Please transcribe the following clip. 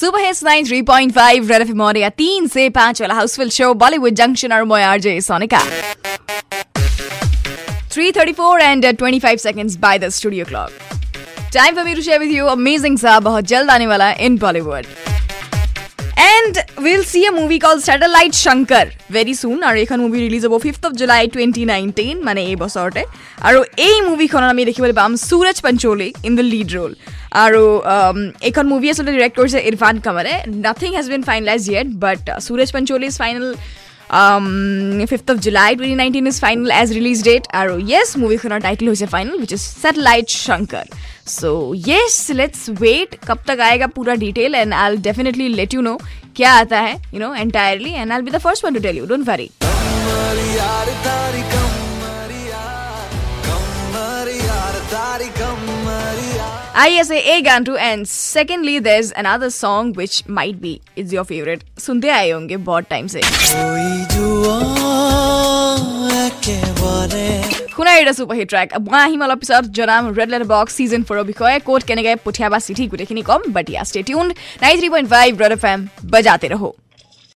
Super hits 93.5 red और या 3 से पाँच वाला हाउसफुल शो बॉलीवुड जंक्शन और मोय RJ Sonika 3:34 and uh, 25 seconds by the studio clock. Time for me to share with you amazing सा बहुत जल्द आने वाला in Bollywood. And we'll see a movie called Satellite Shankar very soon. আৰু এইখন movie release হ'ব fifth of July twenty nineteen মানে এই বছৰতে আৰু এই মুভিখনত আমি দেখিবলৈ পাম Suraj Pancholi in the lead role আৰু এইখন মুভি আচলতে ডিৰেক্ট কৰিছে Irfan কামাৰে nothing has been finalize yet but Suraj Pancholi is final fifth of July twenty nineteen is final as release date আৰু য়েছ মুভিখনৰ টাইটেল হৈছে final which is satellite Shankar so yes let's wait कब तक आएगा पूरा detail and I definitely let you know क्या आता है you know entirely and I be the first one to tell you don't worry आइए से ए गान to and secondly there is another song which might be is your favourite सुनते आए होंगे बहुत टाइम से শুনাই এটা ছুপাৰ হিট ট্ৰেক মই আহিম অলপ পিছত জনাম ৰেড লেটাৰ বক্স ছিজন ফ'ৰৰ বিষয়ে ক'ত কেনেকৈ পঠিয়াবা চিঠি গোটেইখিনি ক'ম but yeah stay tuned nine three point five red FM M বজাতে ৰহো